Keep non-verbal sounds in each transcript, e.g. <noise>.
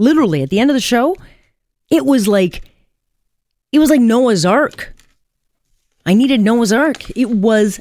literally at the end of the show, it was like it was like Noah's Ark. I needed Noah's Ark. It was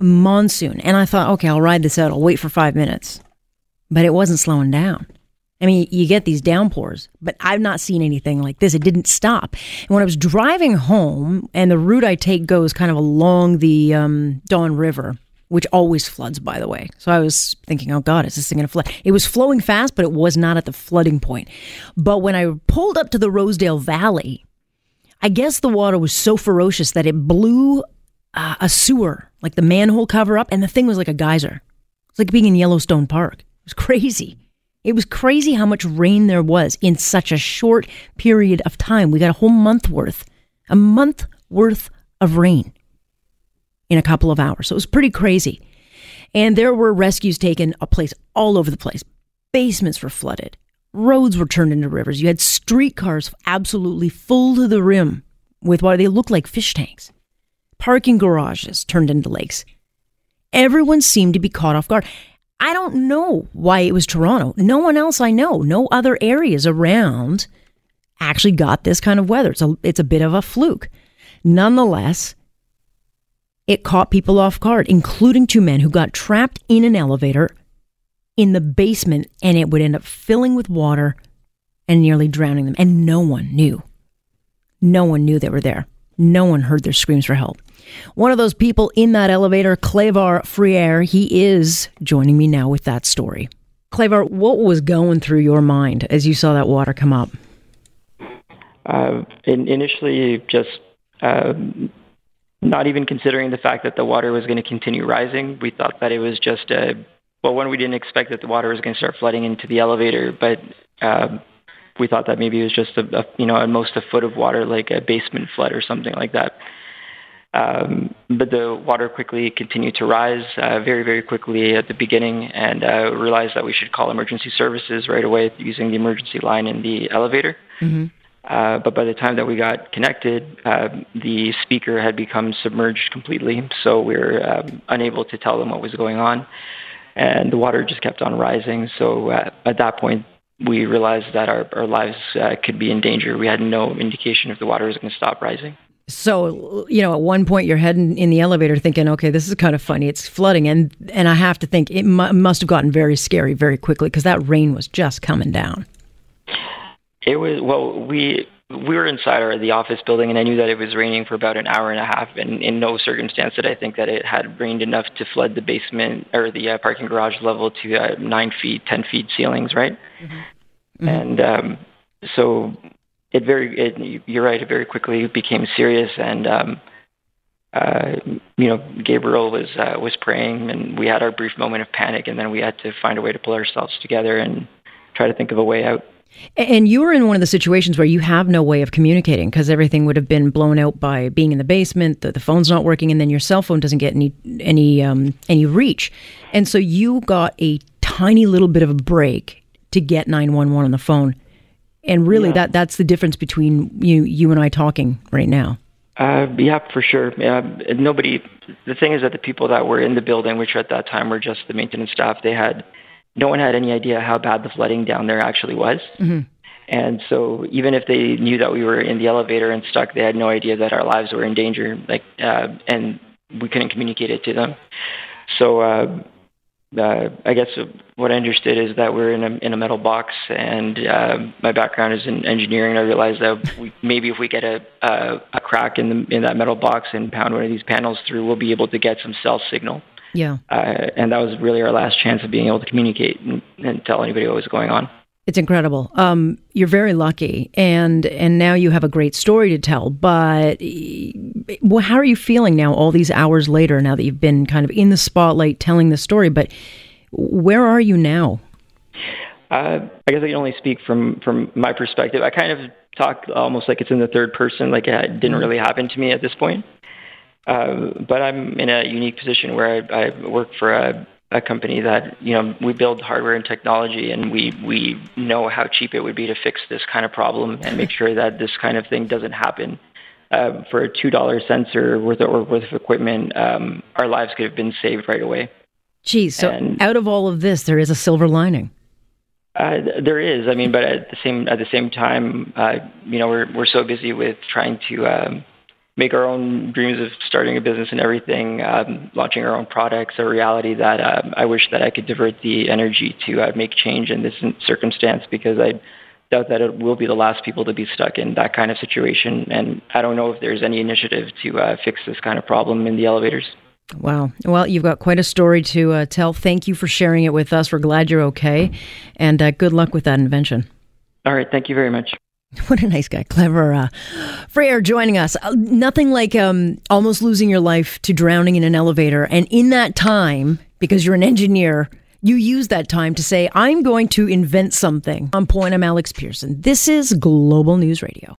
monsoon. And I thought, okay, I'll ride this out. I'll wait for five minutes. But it wasn't slowing down. I mean, you get these downpours, but I've not seen anything like this. It didn't stop. And when I was driving home, and the route I take goes kind of along the um, River, which always floods, by the way. So I was thinking, oh God, is this thing going to flood? It was flowing fast, but it was not at the flooding point. But when I pulled up to the Rosedale Valley, I guess the water was so ferocious that it blew uh, a sewer, like the manhole cover up, and the thing was like a geyser. It's like being in Yellowstone Park. It was crazy. It was crazy how much rain there was in such a short period of time. We got a whole month worth, a month worth of rain in a couple of hours. So it was pretty crazy. And there were rescues taken a place all over the place. Basements were flooded. Roads were turned into rivers. You had streetcars absolutely full to the rim with what they looked like fish tanks. Parking garages turned into lakes. Everyone seemed to be caught off guard. I don't know why it was Toronto. No one else I know, no other areas around actually got this kind of weather. It's a, it's a bit of a fluke. Nonetheless, it caught people off guard, including two men who got trapped in an elevator in the basement and it would end up filling with water and nearly drowning them. And no one knew. No one knew they were there. No one heard their screams for help. One of those people in that elevator, Clever Freire, he is joining me now with that story. Clever, what was going through your mind as you saw that water come up? Uh, in, initially, just uh, not even considering the fact that the water was going to continue rising. We thought that it was just a well, one, we didn't expect that the water was going to start flooding into the elevator, but uh, we thought that maybe it was just a, a you know at most a foot of water, like a basement flood or something like that. Um, but the water quickly continued to rise uh, very, very quickly at the beginning and uh, realized that we should call emergency services right away using the emergency line in the elevator. Mm-hmm. Uh, but by the time that we got connected, uh, the speaker had become submerged completely, so we were um, unable to tell them what was going on. And the water just kept on rising. So uh, at that point, we realized that our, our lives uh, could be in danger. We had no indication if the water was going to stop rising. So, you know, at one point you're heading in the elevator thinking, okay, this is kind of funny. It's flooding. And, and I have to think it mu- must have gotten very scary very quickly because that rain was just coming down. It was, well, we, we were inside our, the office building and I knew that it was raining for about an hour and a half and in no circumstance did I think that it had rained enough to flood the basement or the uh, parking garage level to uh, nine feet, 10 feet ceilings, right? Mm-hmm. Mm-hmm. And um, so it very it, you're right it very quickly became serious and um uh you know Gabriel was uh, was praying and we had our brief moment of panic and then we had to find a way to pull ourselves together and try to think of a way out and you were in one of the situations where you have no way of communicating because everything would have been blown out by being in the basement. The, the phone's not working, and then your cell phone doesn't get any any um, any reach. And so you got a tiny little bit of a break to get nine one one on the phone and really, yeah. that that's the difference between you you and I talking right now. Uh, yeah, for sure. Yeah, nobody. The thing is that the people that were in the building, which at that time were just the maintenance staff, they had no one had any idea how bad the flooding down there actually was. Mm-hmm. And so, even if they knew that we were in the elevator and stuck, they had no idea that our lives were in danger. Like, uh, and we couldn't communicate it to them. So, uh, uh, I guess what I understood is that we're in a in a metal box, and uh, my background is in engineering. I realized that we, maybe if we get a, a a crack in the in that metal box and pound one of these panels through, we'll be able to get some cell signal. Yeah. Uh, and that was really our last chance of being able to communicate and, and tell anybody what was going on. It's incredible. Um, you're very lucky, and and now you have a great story to tell. But well, how are you feeling now, all these hours later? Now that you've been kind of in the spotlight telling the story, but where are you now? Uh, I guess I can only speak from from my perspective. I kind of talk almost like it's in the third person, like it didn't mm-hmm. really happen to me at this point. Uh, but I'm in a unique position where I, I work for a, a company that you know we build hardware and technology, and we we know how cheap it would be to fix this kind of problem and make sure that this kind of thing doesn't happen. Uh, for a two dollar sensor worth of, worth of equipment, um, our lives could have been saved right away. Geez, so and, out of all of this, there is a silver lining. Uh, there is, I mean, but at the same at the same time, uh, you know, we're we're so busy with trying to um, make our own dreams of starting a business and everything, um, launching our own products a reality that um, I wish that I could divert the energy to uh, make change in this circumstance because I doubt that it will be the last people to be stuck in that kind of situation. And I don't know if there's any initiative to uh, fix this kind of problem in the elevators. Wow. Well, you've got quite a story to uh, tell. Thank you for sharing it with us. We're glad you're okay. And uh, good luck with that invention. All right. Thank you very much. <laughs> What a nice guy. Clever uh, Freire joining us. Uh, nothing like um, almost losing your life to drowning in an elevator. And in that time, because you're an engineer, you use that time to say, I'm going to invent something. On point, I'm Alex Pierson. This is Global News Radio.